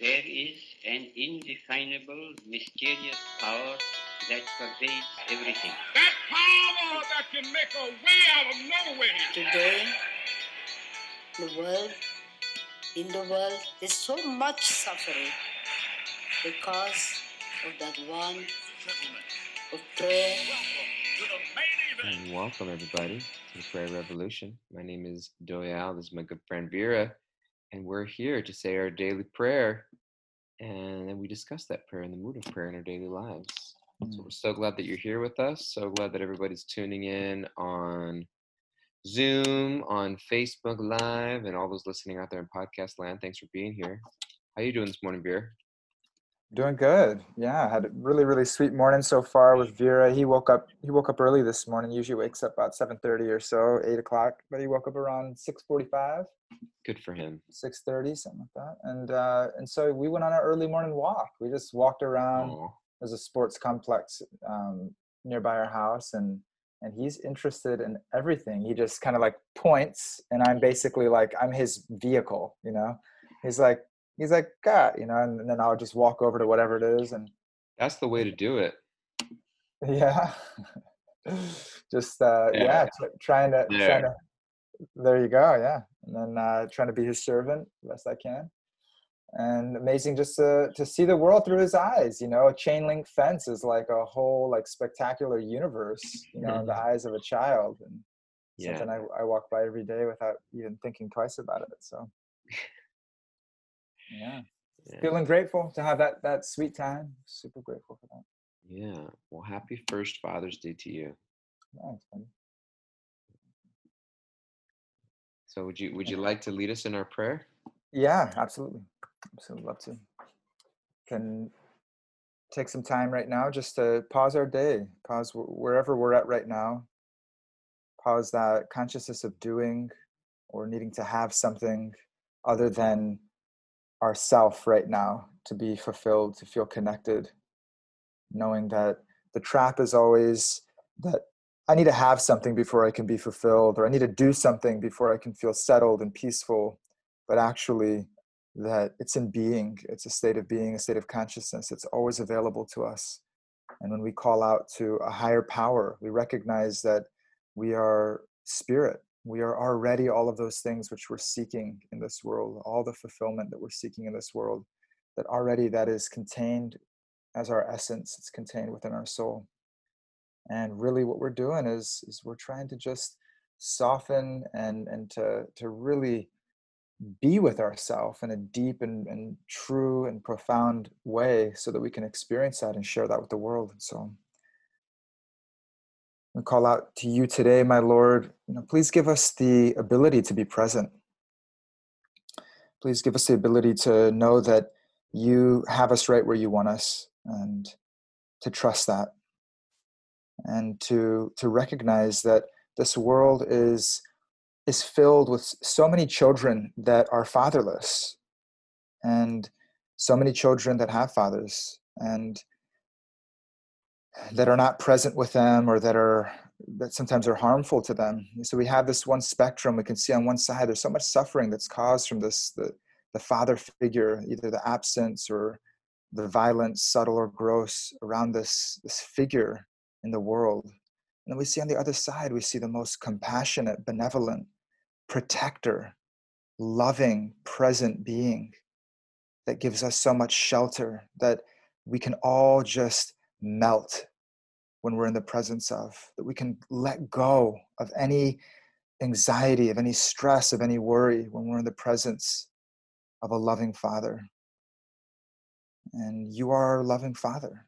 there is an indefinable, mysterious power that pervades everything. That power that can make a way out of no way. Today, the world, in the world, there's so much suffering because of that one of prayer. And welcome everybody to the Prayer Revolution. My name is Doyal. This is my good friend Vera, and we're here to say our daily prayer, and then we discuss that prayer in the mood of prayer in our daily lives. So mm. we're so glad that you're here with us. So glad that everybody's tuning in on Zoom, on Facebook Live, and all those listening out there in podcast land. Thanks for being here. How are you doing this morning, Vera? Doing good. Yeah, I had a really really sweet morning so far with Vera. He woke up he woke up early this morning. Usually wakes up about seven thirty or so, eight o'clock. But he woke up around six forty five, Good for him. six thirty, something like that. And uh, and so we went on our early morning walk. We just walked around. Aw. There's a sports complex um, nearby our house, and and he's interested in everything. He just kind of like points, and I'm basically like I'm his vehicle. You know, he's like he's like God, you know, and, then I'll just walk over to whatever it is, and That's the way to do it. yeah, just uh, Yeah. yeah, tr- trying to trying There. to. There you go, yeah, and then uh, trying to be his servant the best I can. And amazing just to, to see the world through his eyes. You know, a chain link fence is like a whole like spectacular universe. You know, in the eyes of a child, and Yeah. something I, I walk by every day without even thinking twice about it. So, yeah, Yeah. feeling grateful to have that that sweet time. Super grateful for that. Yeah. Well, happy first Father's Day to you. Thanks, buddy. So would you would you like to lead us in our prayer? Yeah, absolutely. Absolutely love to. Can take some time right now just to pause our day, pause wherever we're at right now. Pause that consciousness of doing or needing to have something other than ourself right now to be fulfilled, to feel connected, knowing that the trap is always that I need to have something before I can be fulfilled, or I need to do something before I can feel settled and peaceful but actually that it's in being it's a state of being a state of consciousness it's always available to us. And when we call out to a higher power we recognize that we are spirit we are already all of those things which we're seeking in this world all the fulfillment that we're seeking in this world that already that is contained as our essence it's contained within our soul and really what we're doing is is we're trying to just soften and and to to really be with ourselves in a deep and, and true and profound way so that we can experience that and share that with the world. And so we call out to you today, my Lord, you know, please give us the ability to be present. Please give us the ability to know that you have us right where you want us and to trust that. And to to recognize that this world is is filled with so many children that are fatherless and so many children that have fathers. And that are not present with them or that are that sometimes are harmful to them. So we have this one spectrum we can see on one side. There's so much suffering that's caused from this the, the father figure either the absence or the violence subtle or gross around this this figure in the world. And then we see on the other side we see the most compassionate benevolent protector, loving, present being that gives us so much shelter that we can all just melt when we're in the presence of, that we can let go of any anxiety, of any stress, of any worry when we're in the presence of a loving Father. And you are our loving Father.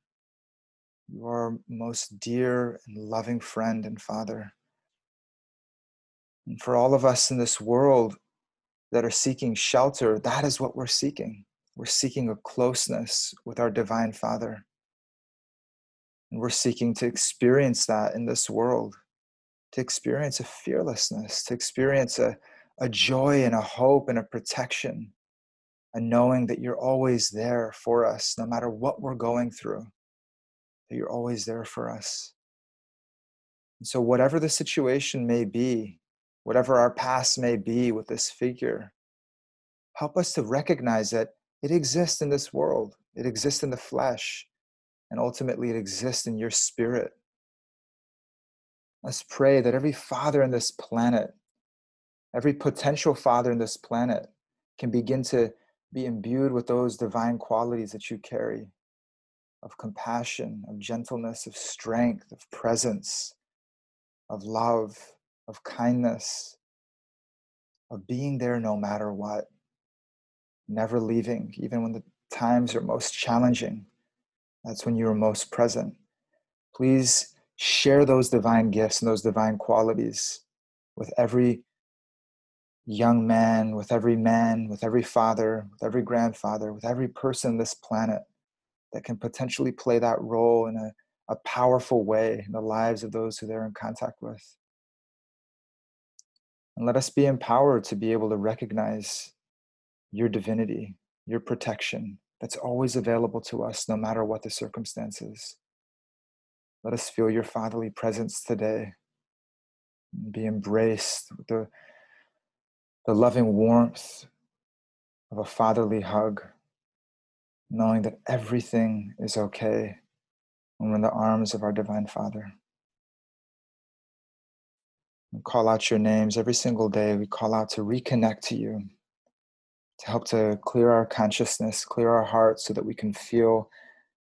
You are our most dear and loving friend and Father. And for all of us in this world that are seeking shelter, that is what we're seeking. We're seeking a closeness with our Divine Father. And we're seeking to experience that in this world, to experience a fearlessness, to experience a, a joy and a hope and a protection, and knowing that you're always there for us, no matter what we're going through, that you're always there for us. And so, whatever the situation may be, whatever our past may be with this figure, help us to recognize that it exists in this world, it exists in the flesh, and ultimately it exists in your spirit. Let's pray that every father in this planet, every potential father in this planet, can begin to be imbued with those divine qualities that you carry of compassion, of gentleness, of strength, of presence, of love, of kindness, of being there no matter what, never leaving, even when the times are most challenging. That's when you are most present. Please share those divine gifts and those divine qualities with every young man, with every man, with every father, with every grandfather, with every person on this planet that can potentially play that role in a, a powerful way in the lives of those who they're in contact with. And let us be empowered to be able to recognize your divinity, your protection that's always available to us, no matter what the circumstances. Let us feel your fatherly presence today be embraced with the, the loving warmth of a fatherly hug, knowing that everything is okay when we're in the arms of our Divine Father. We call out your names every single day. We call out to reconnect to you, to help to clear our consciousness, clear our hearts so that we can feel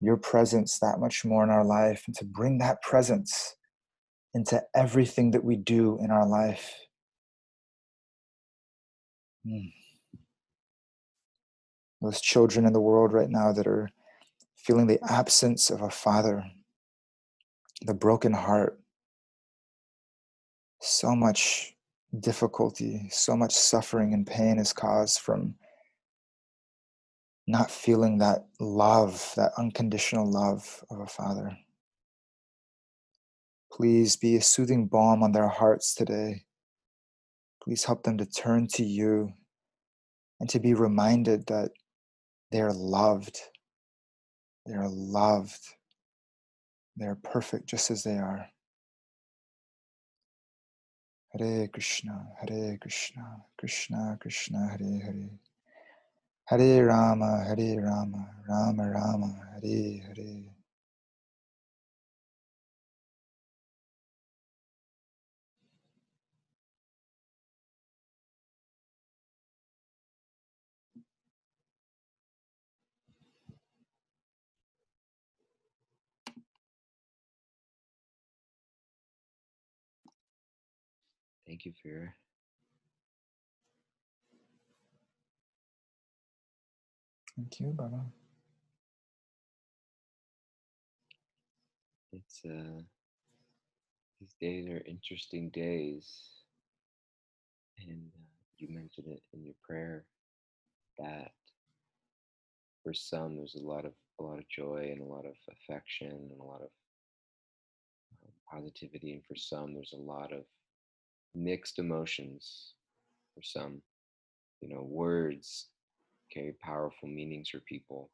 your presence that much more in our life and to bring that presence into everything that we do in our life. Mm. Those children in the world right now that are feeling the absence of a father, the broken heart, so much difficulty, so much suffering and pain is caused from not feeling that love, that unconditional love of a father. Please be a soothing balm on their hearts today. Please help them to turn to you and to be reminded that they are loved. They are loved. They are perfect just as they are. Hare Krishna, Hare Krishna, Krishna Krishna, Hare Hare. Hare Rama, Hare Rama, Rama Rama, Hare Hare. Thank you, Vera. Thank you, Baba. It's uh, these days are interesting days, and uh, you mentioned it in your prayer that for some there's a lot of a lot of joy and a lot of affection and a lot of um, positivity, and for some there's a lot of mixed emotions. For some, you know, words carry powerful meanings for people,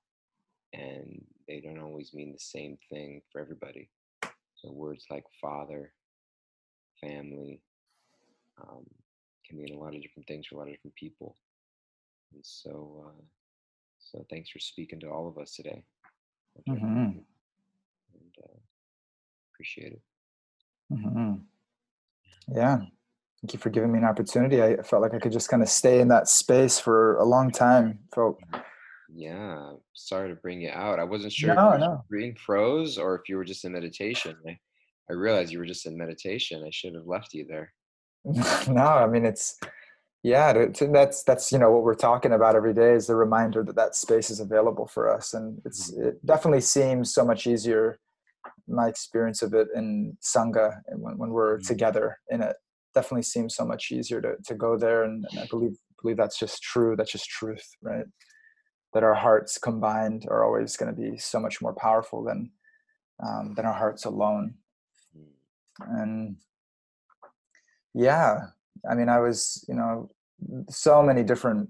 and they don't always mean the same thing for everybody. So words like father, family, um, can mean a lot of different things for a lot of different people. And so, uh, so thanks for speaking to all of us today. Mm-hmm. And uh, appreciate it. Mm-hmm. Yeah. Thank you for giving me an opportunity. I felt like I could just kind of stay in that space for a long time. Felt Yeah, sorry to bring you out. I wasn't sure No, if you were no. reading prose or if you were just in meditation. I, I realized you were just in meditation. I should have left you there. no, I mean it's yeah, that's that's you know what we're talking about every day is the reminder that that space is available for us, and it's it definitely seems so much easier. My experience of it in sangha and when, when we're Mhm. together in it definitely seems so much easier to to go there, and, and I believe believe that's just true. That's just truth, right? That our hearts combined are always going to be so much more powerful than um, than our hearts alone Mm. and yeah i mean i was you know so many different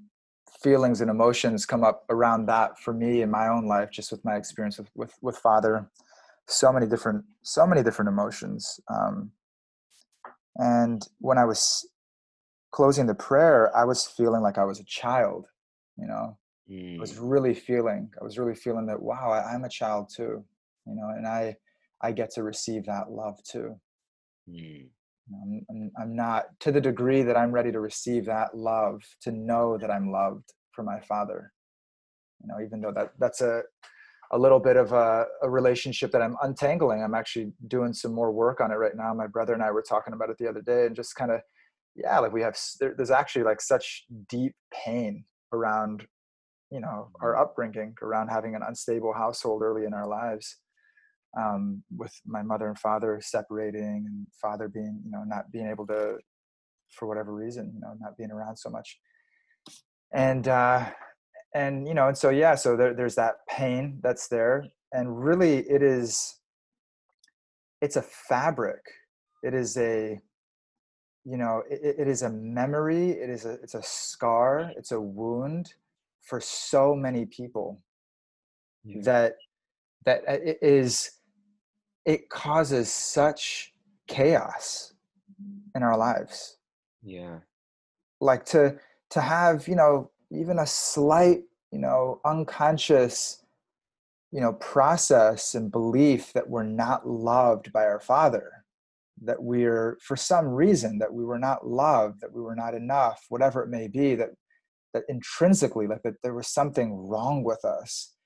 feelings and emotions come up around that for me in my own life just with my experience with with, with father so many different so many different emotions um, and when i was closing the prayer i was feeling like i was a child you know I was Mm. really feeling, I was really feeling that, wow, I, I'm a child too, you know, and I, I get to receive that love too. Mm. I'm, I'm, I'm not to the degree that I'm ready to receive that love, to know that I'm loved for my father. You know, even though that that's a, a little bit of a, a relationship that I'm untangling. I'm actually doing some more work on it right now. My brother and I were talking about it the other day, and just kind of, yeah, like we have. There, there's actually like such deep pain around, you know, our upbringing, around having an unstable household early in our lives, um, with my mother and father separating, and father being, you know, not being able to, for whatever reason, you know, not being around so much, and. uh and you know and so yeah so there, there's that pain that's there and really it is it's a fabric. It is a you know it, it is a memory. It is a it's a scar. It's a wound for so many people Yeah. that that uh, it is it causes such chaos in our lives. Yeah. like to to have you know even a slight you know unconscious you know process and belief that we're not loved by our father that we're for some reason that we were not loved that we were not enough whatever it may be that that intrinsically like that there was something wrong with us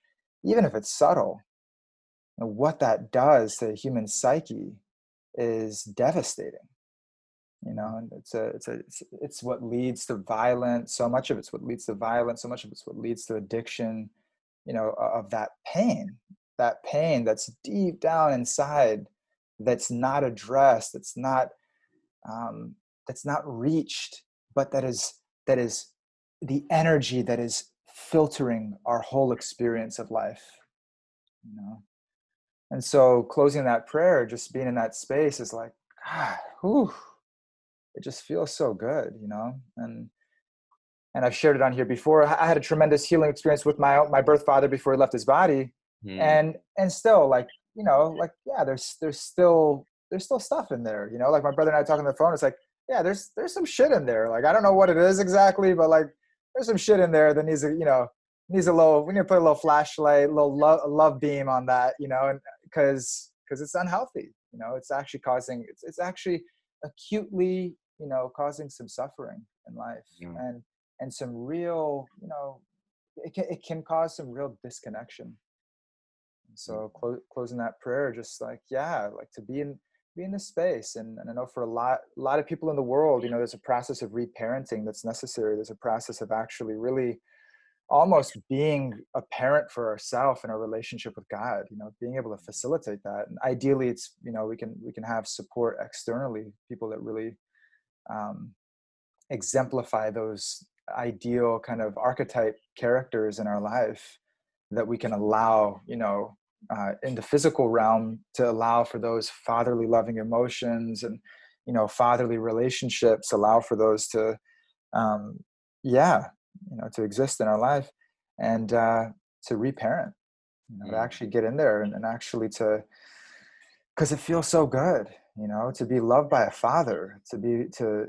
even if it's subtle. And what that does to the human psyche is devastating you know and it's a it's a it's, what leads to violence. So much of it's what leads to violence. So much of it's what leads to addiction you know of that pain that pain that's deep down inside that's not addressed that's not um, that's not reached but that is that is the energy that is filtering our whole experience of life you know? And so closing that prayer just being in that space is like god whew, it just feels so good you know and and i've shared it on here before i had a tremendous healing experience with my my birth father before he left his body Mm. and and still like you know like yeah there's there's still there's still stuff in there you know like my brother and i talking on the phone it's like yeah there's there's some shit in there like i don't know what it is exactly but like there's some shit in there that needs a you know needs a little we need to put a little flashlight a little love, love beam on that you know and because because it's unhealthy you know it's actually causing it's, it's actually acutely you know causing some suffering in life Yeah. and and some real you know it can, it can cause some real disconnection. Mm. So clo- closing that prayer just like yeah like to be in be in this space. And, and i know for a lot a lot of people in the world you know there's a process of reparenting that's necessary. There's a process of actually really almost being a parent for ourselves in our relationship with god you know being able to facilitate that and ideally it's you know we can we can have support externally people that really um, exemplify those ideal kind of archetype characters in our life that we can allow you know uh, in the physical realm to allow for those fatherly loving emotions and you know fatherly relationships allow for those to um, yeah you know to exist in our life and uh, to reparent you know to Mm. actually get in there and, and actually to because it feels so good you know to be loved by a father to be to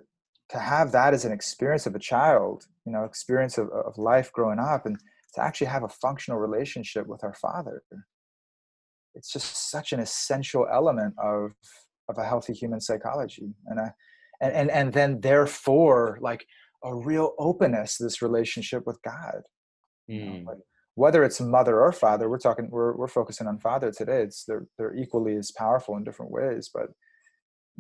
to have that as an experience of a child you know experience of, of life growing up and to actually have a functional relationship with our father it's just such an essential element of of a healthy human psychology and i and, and and then therefore like a real openness to this relationship with god you know, Mm. like, whether it's mother or father we're talking we're, we're focusing on father today it's they're they're equally as powerful in different ways but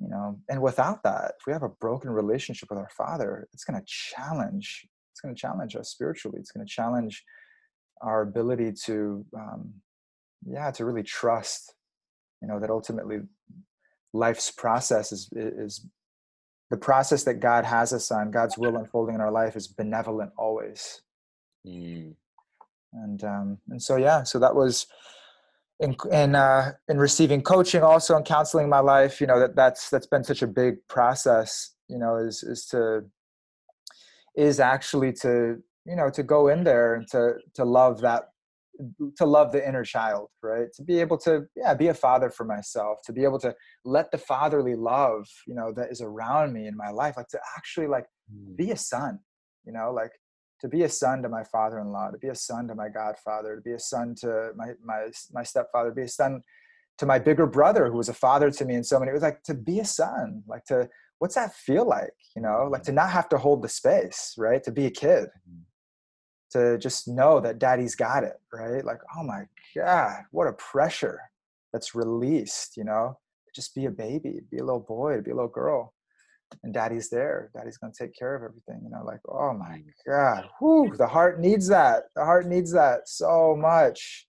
you know and without that if we have a broken relationship with our father it's going to challenge it's going to challenge us spiritually it's going to challenge our ability to um, yeah to really trust you know that ultimately life's process is is the process that god has us on god's will unfolding in our life is benevolent always Mm. and um and so yeah so that was in in uh in receiving coaching also in counseling my life you know that that's that's been such a big process you know is is to is actually to you know to go in there and to to love that to love the inner child right to be able to yeah be a father for myself to be able to let the fatherly love you know that is around me in my life like to actually like Mm. be a son you know like to be a son to my father-in-law, to be a son to my godfather, to be a son to my my my stepfather, to be a son to my bigger brother who was a father to me and so many. It was like to be a son, like to what's that feel like? You know, like to not have to hold the space, right? To be a kid, to just know that daddy's got it, right? Like, oh my God, what a pressure that's released, you know? Just be a baby, be a little boy, be a little girl and daddy's there daddy's going to take care of everything you know like oh my Mm. god whew, the heart needs that the heart needs that so much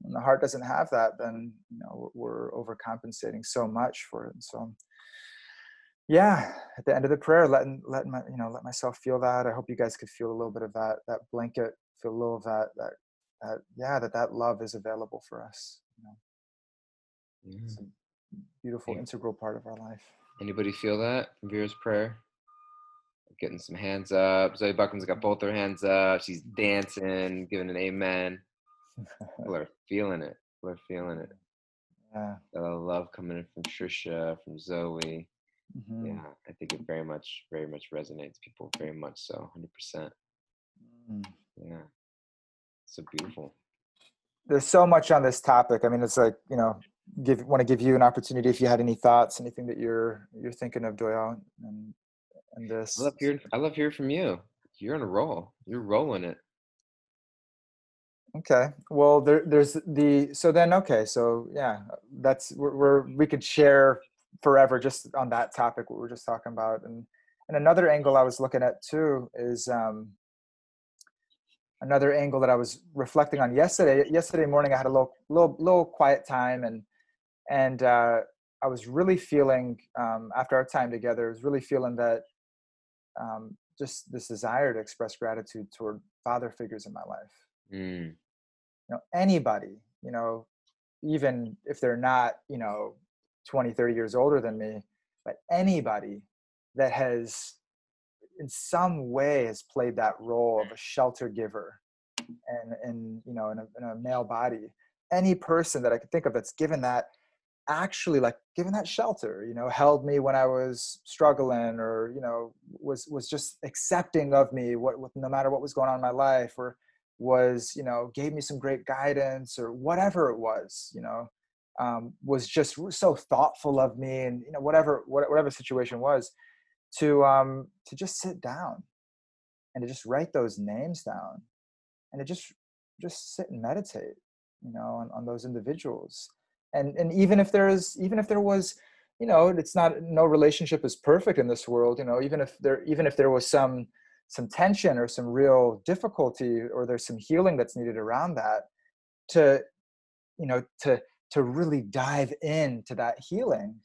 when the heart doesn't have that then you know we're we're overcompensating so much for it and so yeah at the end of the prayer letting letting my you know let myself feel that i hope you guys could feel a little bit of that that blanket feel a little of that that that yeah that that love is available for us you know Yeah. it's mm. a beautiful Yeah. integral part of our life Anybody feel that from Vera's prayer? Getting some hands up. Zoe Buckham's got both her hands up. She's dancing, giving an amen. People are feeling it. People are feeling it. yeah A love coming in from Trisha, from Zoe. Mhm. Yeah, I think it very much, very much resonates. People very much so, hundred percent. Mm. Yeah, so beautiful. there's so much on this topic. I mean, it's like you know, give want to give you an opportunity if you had any thoughts, anything that you're you're thinking of, Doyle, and and this. I love hearing. I love hearing from you. You're on a roll. You're rolling it. Okay. Well, there there's the so then okay so yeah that's we're, we're we could share forever just on that topic what we we're just talking about and and another angle I was looking at too is um another angle that I was reflecting on yesterday yesterday morning I had a little little little quiet time and and uh I was really feeling um after our time together I was really feeling that um just this desire to express gratitude toward father figures in my life. Mm, you know anybody you know even if they're not you know 20 30 years older than me but anybody that has in some way has played that role of a shelter giver and and you know in a, in a male body any person that i could think of that's given that actually like given that shelter you know held me when i was struggling or you know was was just accepting of me what with no matter what was going on in my life or was you know gave me some great guidance or whatever it was you know um, was just so thoughtful of me and you know whatever whatever situation was to um to just sit down and to just write those names down and to just just sit and meditate you know on, on those individuals. And and even if there is even if there was you know it's not no relationship is perfect in this world you know even if there even if there was some some tension or some real difficulty or there's some healing that's needed around that to you know to to really dive into that healing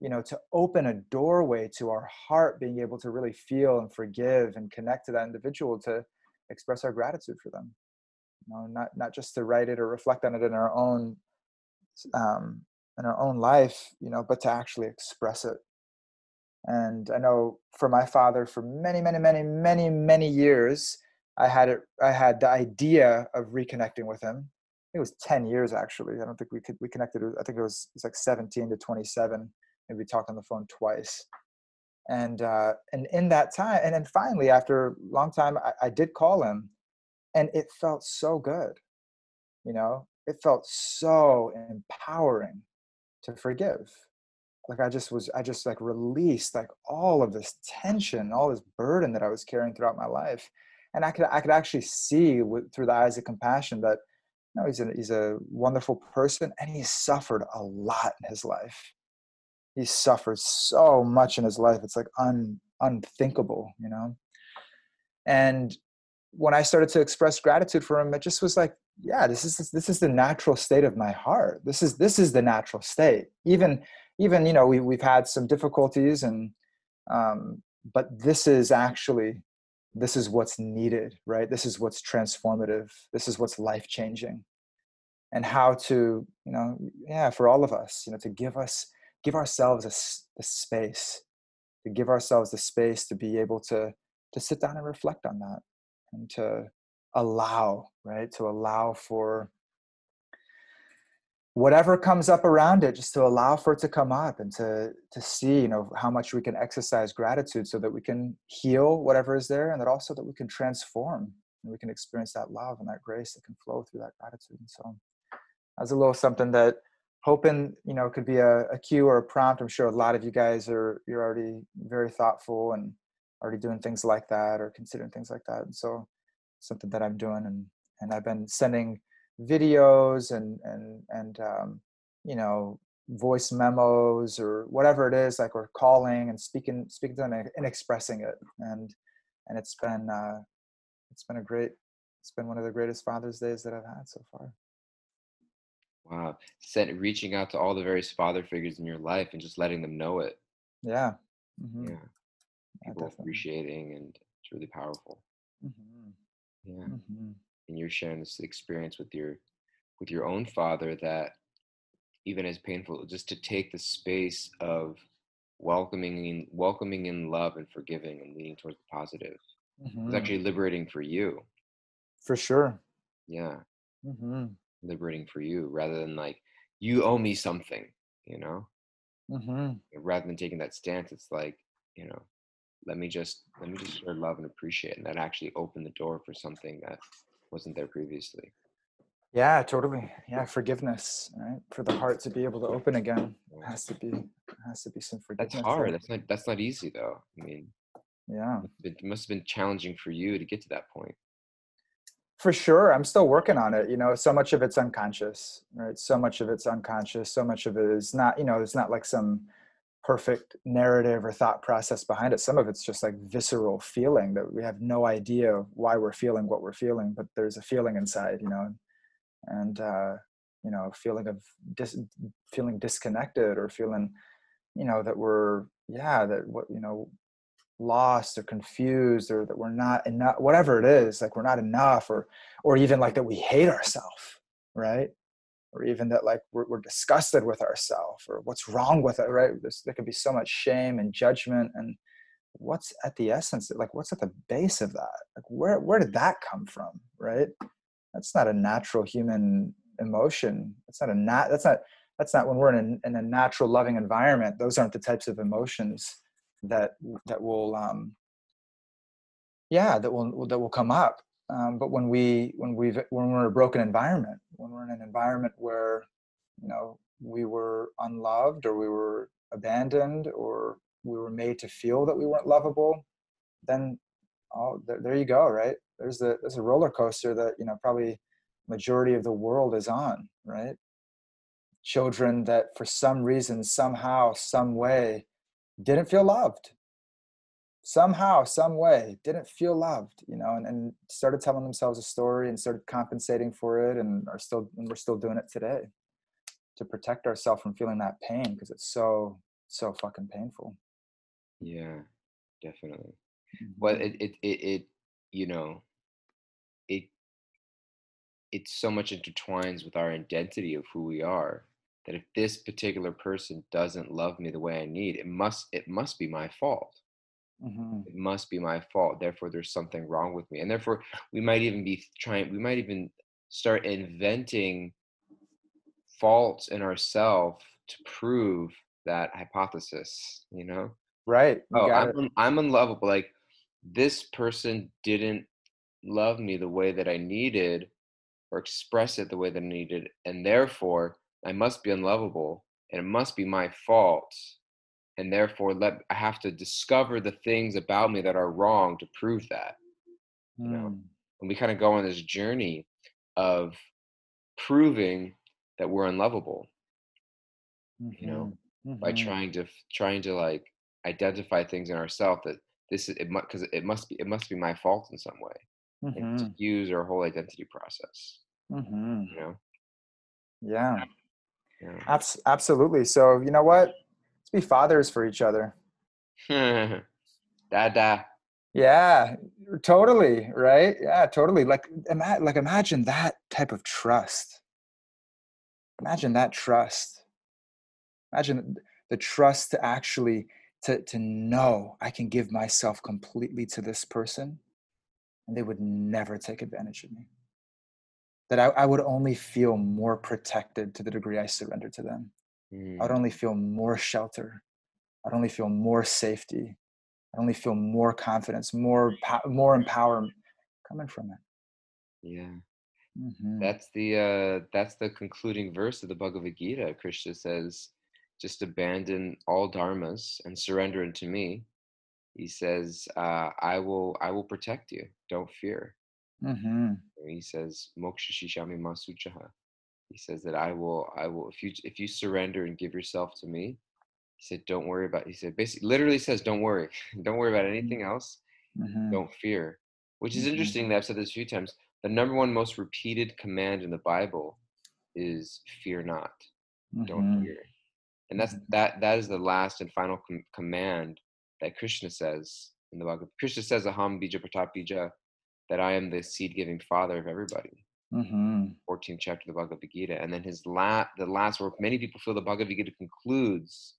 you know to open a doorway to our heart being able to really feel and forgive and connect to that individual to express our gratitude for them. You know not not just to write it or reflect on it in our own um in our own life you know but to actually express it. And i know for my father for many many many many many years i had it i had the idea of reconnecting with him it was 10 years actually. I don't think we could we connected i think it was it was like 17 to 27 maybe we talked on the phone twice. And uh and in that time and then finally after a long time I, I did call him and it felt so good you know? It felt so empowering to forgive. Like i just was i just like released like all of this tension all this burden that i was carrying throughout my life. And i could i could actually see with, through the eyes of compassion that know he's a he's a wonderful person and he suffered a lot in his life. He suffered so much in his life it's like un unthinkable you know? And when i started to express gratitude for him it just was like yeah this is this is the natural state of my heart. This is this is the natural state. Even even you know we, we've had some difficulties and um, but this is actually this is what's needed right? This is what's transformative. This is what's life changing and how to you know yeah for all of us you know to give us give ourselves a, a space to give ourselves the space to be able to to sit down and reflect on that and to allow right? To allow for whatever comes up around it just to allow for it to come up and to to see you know how much we can exercise gratitude so that we can heal whatever is there and that also that we can transform and we can experience that love and that grace that can flow through that gratitude and so that's a little something that hoping you know could be a, a cue or a prompt. I'm sure a lot of you guys are you're already very thoughtful and already doing things like that or considering things like that. And so something that i'm doing and and i've been sending videos and and and um, you know voice memos or whatever it is like we're calling and speaking speaking to them and expressing it. And and it's been uh it's been a great it's been one of the greatest father's days that i've had so far. Wow. Sent, reaching out to all the various father figures in your life and just letting them know it. Yeah. Mm-hmm. yeah. People yeah, appreciating and it's really powerful. Mm-hmm. yeah. Mm-hmm and you're sharing this experience with your with your own father that even as painful just to take the space of welcoming in welcoming in love and forgiving and leaning towards the positive mm-hmm. it's actually liberating for you for sure yeah mm-hmm. liberating for you rather than like you owe me something you know mm-hmm. rather than taking that stance it's like you know let me just let me just share love and appreciate and that actually opened the door for something that wasn't there previously. Yeah, totally. Yeah, forgiveness, right? For the heart to be able to open again, has to be has to be some forgiveness. That's hard. That's not that's not easy though. I mean, yeah, it must have been challenging for you to get to that point. For sure, I'm still working on it. You know, so much of it's unconscious, right? So much of it's unconscious. So much of it is not. You know, it's not like some perfect narrative or thought process behind it. Some of it's just like visceral feeling that we have no idea why we're feeling what we're feeling, but there's a feeling inside, you know, and uh, you know, feeling of dis- feeling disconnected or feeling, you know, that we're yeah that what you know lost or confused or that we're not enough whatever it is like we're not enough or or even like that we hate ourselves right or even that like we're, we're disgusted with ourselves or what's wrong with it right? There's, there can be so much shame and judgment and what's at the essence like what's at the base of that? Like where where did that come from right? That's not a natural human emotion. That's not a nat that's not that's not when we're in a, in a natural loving environment those aren't the types of emotions that that will um yeah that will that will come up um, but when we when we've when we're in a broken environment, when we're in an environment where you know we were unloved or we were abandoned or we were made to feel that we weren't lovable, then oh, there, there you go, right? There's the there's a roller coaster that you know probably majority of the world is on, right? Children that for some reason, somehow, some way, didn't feel loved somehow, some way, didn't feel loved, you know, and, and started telling themselves a story and started compensating for it, and are still and we're still doing it today to protect ourselves from feeling that pain because it's so so fucking painful. Yeah, definitely. Mm-hmm. But it, it it it you know it it so much intertwines with our identity of who we are that if this particular person doesn't love me the way I need, it must it must be my fault Mm-hmm. It must be my fault. Therefore, there's something wrong with me. And therefore, we might even be trying, we might even start inventing faults in ourselves to prove that hypothesis, you know? Right. You oh, I'm, un- I'm unlovable. Like, this person didn't love me the way that I needed or express it the way that I needed. And therefore, I must be unlovable and it must be my fault and therefore let I have to discover the things about me that are wrong to prove that. You know, hmm. and we kind of go on this journey of proving that we're unlovable. Mm-hmm. You know, mm-hmm. by trying to trying to like identify things in ourselves that this is it must because it must be it must be my fault in some way. Mm-hmm. to use our whole identity process. Mm-hmm. You know. Yeah. yeah. Abs- absolutely. So you know what? Let's be fathers for each other. Dada. Yeah, totally. Right. Yeah, totally. Like, ima- like imagine that type of trust. Imagine that trust. Imagine the trust to actually to, to know I can give myself completely to this person and they would never take advantage of me. that I, I would only feel more protected to the degree I surrender to them. Mm, I'd only feel more shelter. I'd only feel more safety. I'd only feel more confidence, more po- more empowerment coming from it. yeah. Mhm. That's the uh that's the concluding verse of the Bhagavad Gita. Krishna says, just abandon all dharmas and surrender unto me. He says, uh, I will I will protect you. Don't fear. Mhm. And he says, Moksha shishami masuchaha. He says that I will I will if you if you surrender and give yourself to me, he said, don't worry about he said basically literally says, Don't worry. don't worry about anything else. Mhm. Don't fear. Which is Mhm. interesting that I've said this a few times. The number one most repeated command in the Bible is fear not. don't Mhm. fear and that's Mhm. that that is the last and final com- command that krishna says in the bhagavad krishna says aham bija pratap bija that i am the seed giving father of everybody Mhm. 14th chapter of the bhagavad gita and then his la- the last work, many people feel the bhagavad gita concludes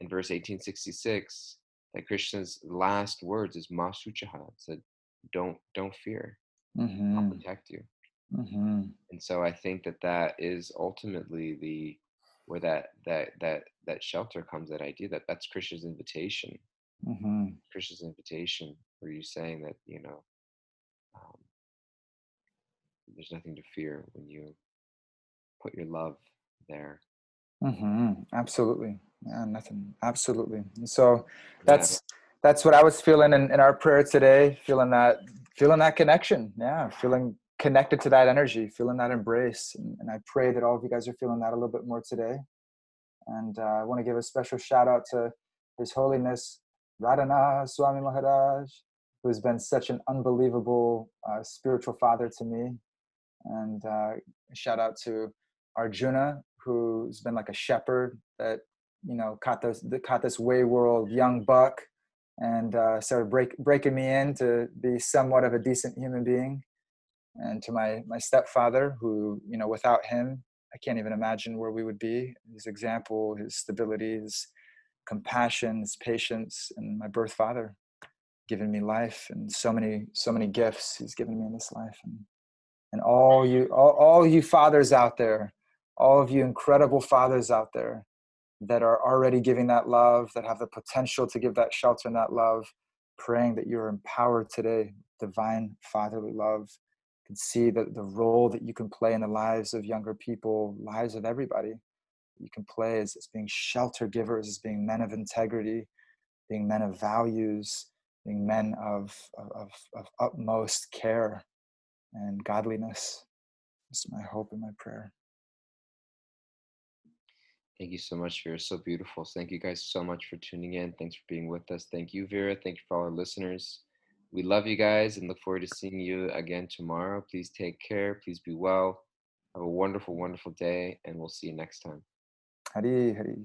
in verse 1866 that krishna's last words is masuchaha it said don't don't fear i'll Mhm. protect you Mhm. and so i think that that is ultimately the where that that that that shelter comes that idea that that's krishna's invitation Mhm. krishna's invitation where you saying that you know there's nothing to fear when you put your love there Mhm. Absolutely. Yeah, nothing. Absolutely. And so Yeah. that's that's what I was feeling in, in our prayer today, feeling that feeling that connection. Yeah, feeling connected to that energy, feeling that embrace. And, and I pray that all of you guys are feeling that a little bit more today. And uh, I want to give a special shout out to His Holiness Radhanath Swami Maharaj, who has been such an unbelievable uh, spiritual father to me. And uh, shout out to Arjuna, who's been like a shepherd that you know caught this caught this wayward young buck and uh, started break, breaking me in to be somewhat of a decent human being. And to my my stepfather, who you know without him, I can't even imagine where we would be. His example, his stability, his compassion, his patience, and my birth father, giving me life and so many so many gifts he's given me in this life. And and all you all, all you fathers out there all of you incredible fathers out there that are already giving that love that have the potential to give that shelter and that love praying that you're empowered today divine fatherly love. Can see the, the role that you can play in the lives of younger people lives of everybody. You can play as, as being shelter givers as being men of integrity being men of values being men of, of, of utmost care and godliness. It's my hope and my prayer. thank you so much vera. So beautiful. Thank you guys so much for tuning in. Thanks for being with us. Thank you vera. Thank you for all our listeners. We love you guys and look forward to seeing you again tomorrow. Please take care. Please be well. Have a wonderful wonderful day and we'll see you next time. Hari Hari.